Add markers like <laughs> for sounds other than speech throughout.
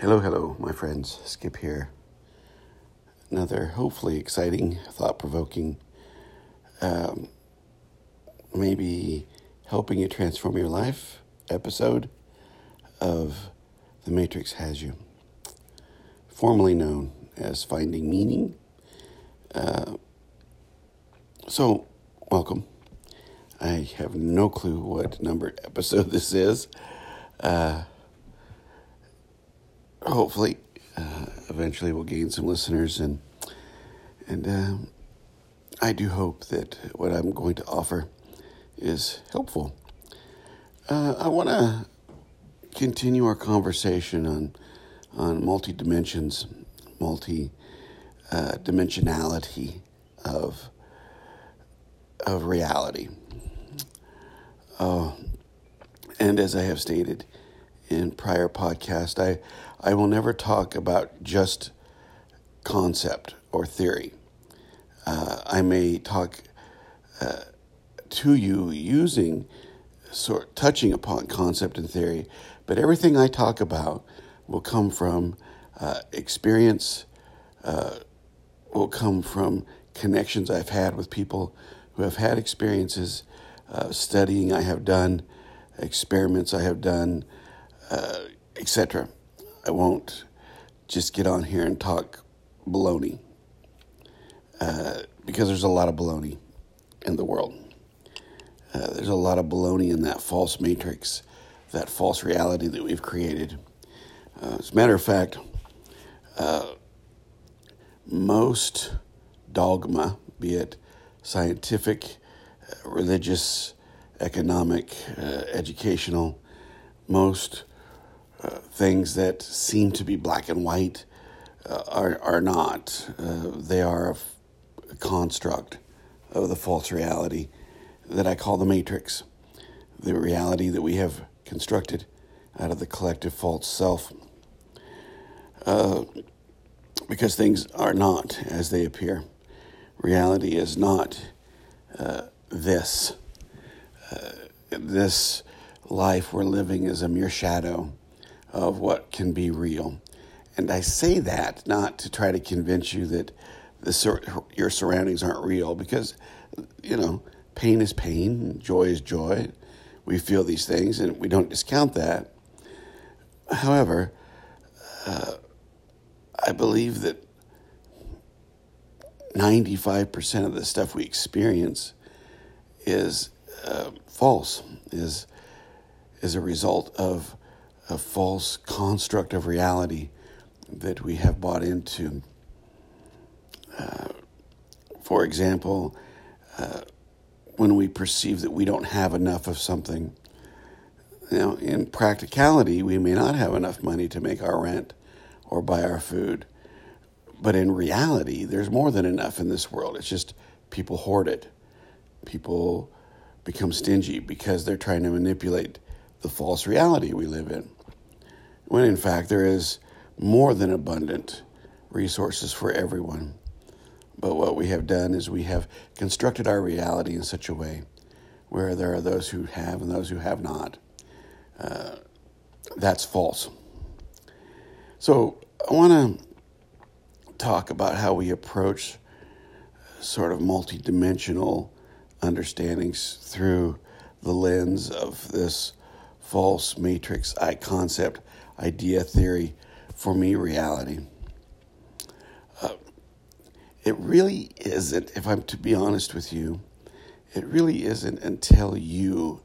Hello, hello, my friends. Skip here. Another hopefully exciting, thought provoking, um, maybe helping you transform your life episode of The Matrix Has You, formerly known as Finding Meaning. Uh, so, welcome. I have no clue what number <laughs> episode this is. Uh, hopefully, uh, eventually we'll gain some listeners, and and um, I do hope that what I'm going to offer is helpful. Uh, I want to continue our conversation on on multi dimensions, multi uh, dimensionality of of reality. Uh, and as I have stated in prior podcast, I I will never talk about just concept or theory. Uh, I may talk uh, to you using sort touching upon concept and theory, but everything I talk about will come from uh, experience, uh, will come from connections I've had with people who have had experiences, uh, studying I have done, experiments I have done, uh, etc. I won't just get on here and talk baloney uh, because there's a lot of baloney in the world. Uh, there's a lot of baloney in that false matrix, that false reality that we've created. Uh, as a matter of fact, uh, most dogma, be it scientific, uh, religious, economic, educational, most uh, things that seem to be black and white uh, are, are not. Uh, they are a, f- a construct of the false reality that I call the matrix, the reality that we have constructed out of the collective false self. Uh, because things are not as they appear. Reality is not uh, this. This life we're living is a mere shadow of what can be real. And I say that not to try to convince you that the your surroundings aren't real, because, you know, pain is pain, joy is joy. We feel these things, and we don't discount that. However, uh, I believe that 95% of the stuff we experience is uh, false, is, is a result of a false construct of reality that we have bought into. Uh, for example, uh, when we perceive that we don't have enough of something, know, in practicality, we may not have enough money to make our rent or buy our food. But in reality, there's more than enough in this world. It's just people hoard it. People become stingy because they're trying to manipulate the false reality we live in. When in fact, there is more than abundant resources for everyone. But what we have done is we have constructed our reality in such a way where there are those who have and those who have not. Uh, that's false. So I want to talk about how we approach sort of multidimensional understandings through the lens of this false matrix I concept, idea, theory, for me, reality. Uh, it really isn't, if I'm to be honest with you, it really isn't until you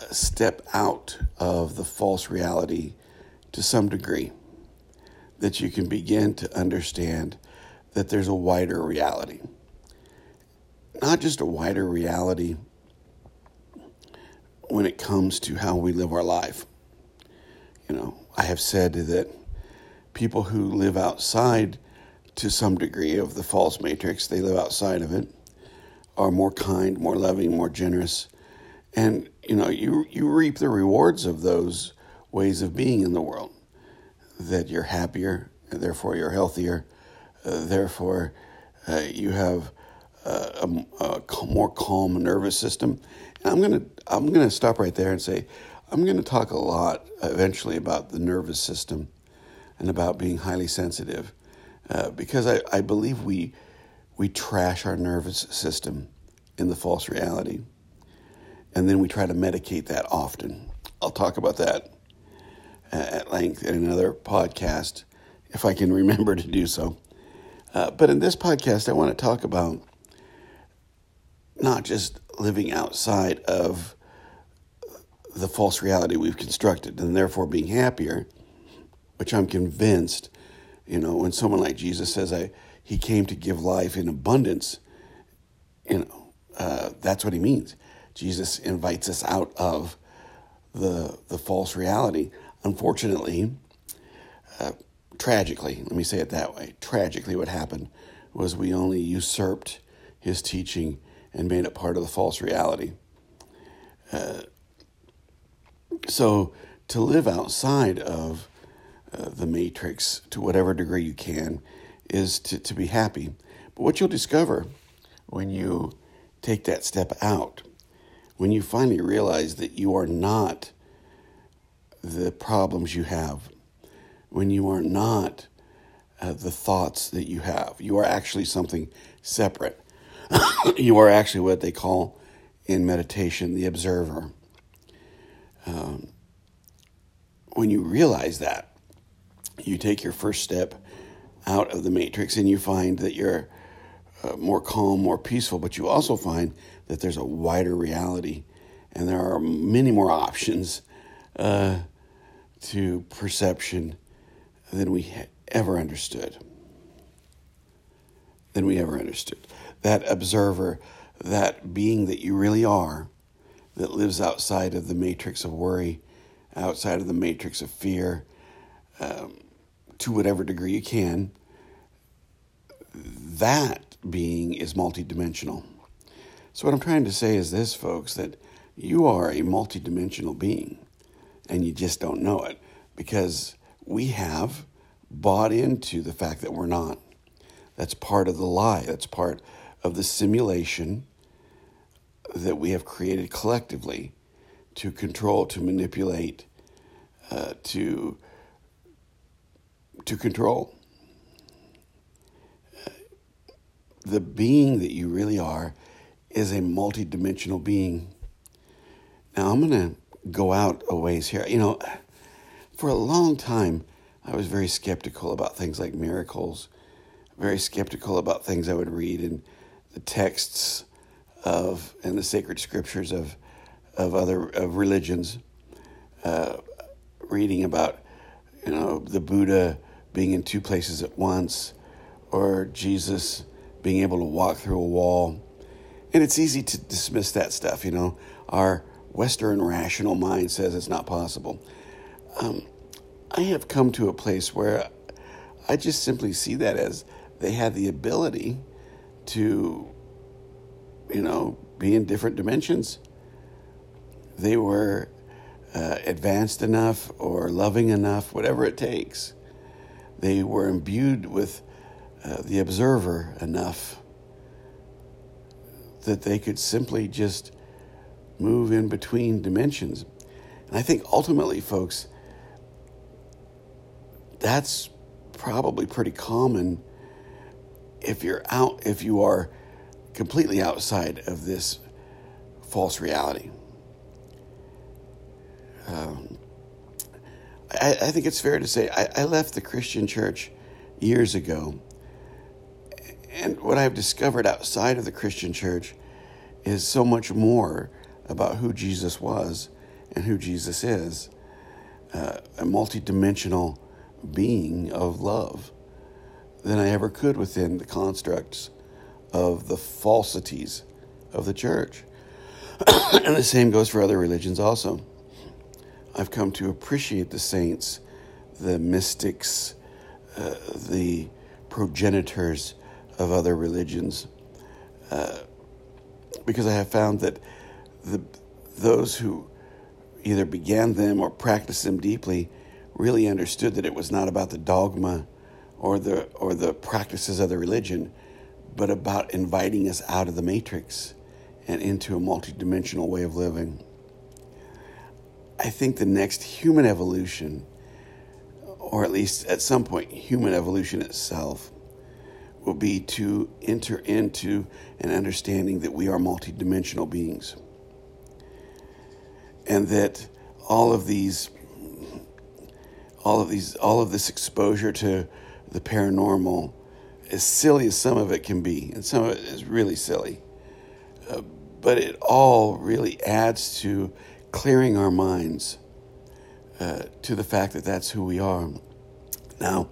uh, step out of the false reality to some degree that you can begin to understand that there's a wider reality. Not just a wider reality when it comes to how we live our life. You know, I have said that people who live outside to some degree of the false matrix, they live outside of it, are more kind, more loving, more generous. And, you know, you, you reap the rewards of those ways of being in the world that you're happier, therefore you're healthier, uh, therefore uh, you have a, a, more calm nervous system. And I'm gonna I'm gonna stop right there and say I'm gonna talk a lot eventually about the nervous system, and about being highly sensitive uh, because I, I believe we, we trash our nervous system in the false reality. And then we try to medicate that often. I'll talk about that at length in another podcast if I can <laughs> remember to do so. Uh, but in this podcast, I want to talk about not just living outside of the false reality we've constructed and therefore being happier, which I'm convinced, you know, when someone like Jesus says, I, He came to give life in abundance, you know, uh, that's what He means. Jesus invites us out of the, the false reality. Unfortunately, uh, tragically, let me say it that way, tragically, what happened was we only usurped his teaching and made it part of the false reality. Uh, so, to live outside of uh, the matrix to whatever degree you can is to, to be happy. But what you'll discover when you take that step out, when you finally realize that you are not the problems you have, when you are not uh, the thoughts that you have, you are actually something separate. <coughs> you are actually what they call in meditation the observer. Um, when you realize that, you take your first step out of the matrix and you find that you're uh, more calm, more peaceful, but you also find that there's a wider reality and there are many more options uh, to perception than we ever understood. Than we ever understood. That observer, that being that you really are, that lives outside of the matrix of worry, outside of the matrix of fear, um, to whatever degree you can, that being is multidimensional. So, what I'm trying to say is this, folks, that you are a multidimensional being and you just don't know it because we have bought into the fact that we're not. That's part of the lie, that's part of the simulation that we have created collectively to control, to manipulate, uh, to to control. Uh, the being that you really are is a multidimensional being. Now I'm going to go out a ways here. You know, for a long time, I was very skeptical about things like miracles, very skeptical about things I would read in the texts of and the sacred scriptures of of other of religions, uh, reading about you know the Buddha being in two places at once, or Jesus being able to walk through a wall, and it's easy to dismiss that stuff. You know, our Western rational mind says it's not possible. Um, I have come to a place where I just simply see that as they had the ability to, you know, be in different dimensions. They were uh, advanced enough or loving enough, whatever it takes. They were imbued with uh, the observer enough that they could simply just move in between dimensions. And I think ultimately, folks, that's probably pretty common if you're out, if you are completely outside of this false reality. Um, I, I, think it's fair to say I, I left the Christian church years ago. And what I've discovered outside of the Christian church is so much more about who Jesus was and who Jesus is uh, a multidimensional being of love than I ever could within the constructs of the falsities of the church. <clears throat> and the same goes for other religions also. I've come to appreciate the saints, the mystics, uh, the progenitors of other religions, uh, because I have found that the, those who either began them or practiced them deeply really understood that it was not about the dogma or the or the practices of the religion, but about inviting us out of the matrix and into a multidimensional way of living. I think the next human evolution or at least at some point, human evolution itself will be to enter into an understanding that we are multidimensional beings. And that all of these all of these all of this exposure to the paranormal as silly as some of it can be and some of it is really silly uh, but it all really adds to clearing our minds uh, to the fact that that's who we are. Now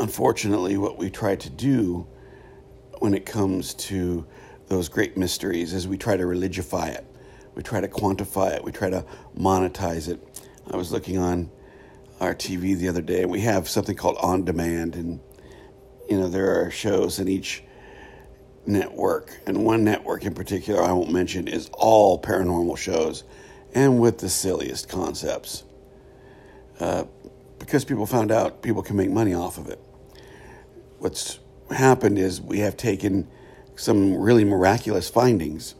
unfortunately what we try to do when it comes to those great mysteries is we try to religify it. We try to quantify it. We try to monetize it. I was looking on our TV the other day. We have something called On Demand, and you know there are shows in each network, and one network in particular I won't mention is all paranormal shows, and with the silliest concepts. Uh, because people found out people can make money off of it. What's happened is we have taken some really miraculous findings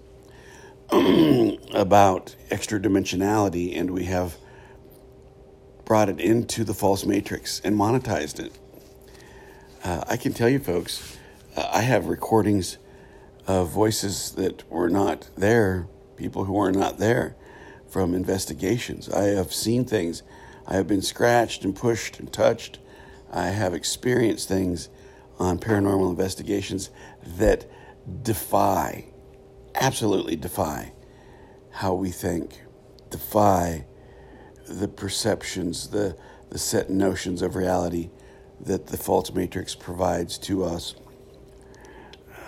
<clears throat> about extra dimensionality, and we have brought it into the false matrix and monetized it. Uh, I can tell you, folks, uh, I have recordings of voices that were not there, people who were not there from investigations. I have seen things. I have been scratched and pushed and touched. I have experienced things on paranormal investigations that defy, absolutely defy how we think, defy the perceptions, the, the set notions of reality that the false matrix provides to us.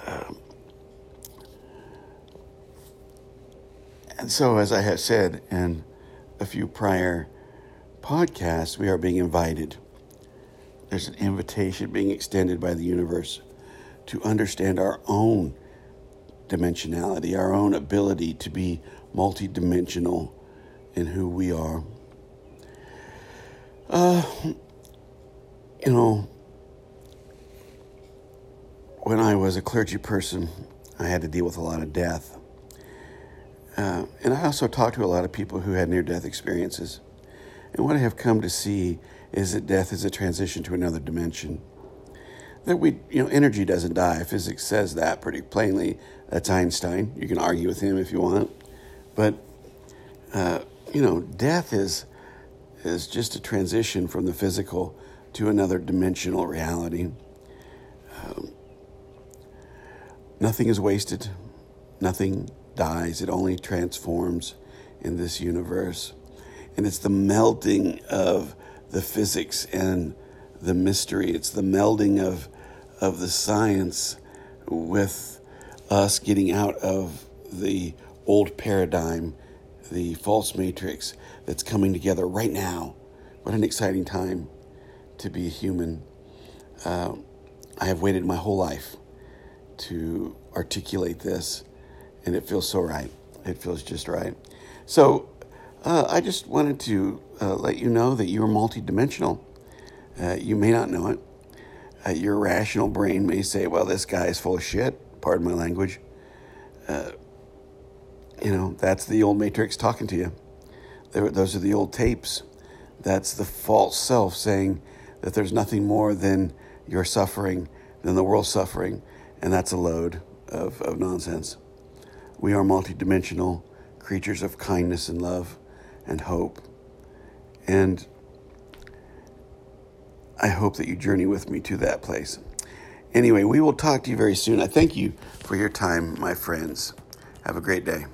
Um, and so, as I have said in a few prior podcasts, we are being invited. There's an invitation being extended by the universe to understand our own dimensionality, our own ability to be multidimensional in who we are. Uh, you know, when I was a clergy person, I had to deal with a lot of death. Uh, and I also talked to a lot of people who had near death experiences. And what I have come to see is that death is a transition to another dimension. That we, you know, energy doesn't die. Physics says that pretty plainly. That's Einstein. You can argue with him if you want. But, uh, you know, death is is just a transition from the physical to another dimensional reality. Um, nothing is wasted, nothing dies, it only transforms in this universe. And it's the melding of the physics and the mystery, it's the melding of, of the science with us getting out of the old paradigm, the false matrix, that's coming together right now. What an exciting time to be a human. Uh, I have waited my whole life to articulate this, and it feels so right. It feels just right. So, uh, I just wanted to uh, let you know that you are multidimensional. Uh, you may not know it. Uh, your rational brain may say, well, this guy is full of shit, pardon my language. You know, that's the old matrix talking to you those are the old tapes. That's the false self saying that there's nothing more than your suffering, than the world's suffering, and that's a load of, of nonsense. We are multidimensional creatures of kindness and love and hope. And I hope that you journey with me to that place. Anyway, we will talk to you very soon. I thank you for your time, my friends. Have a great day.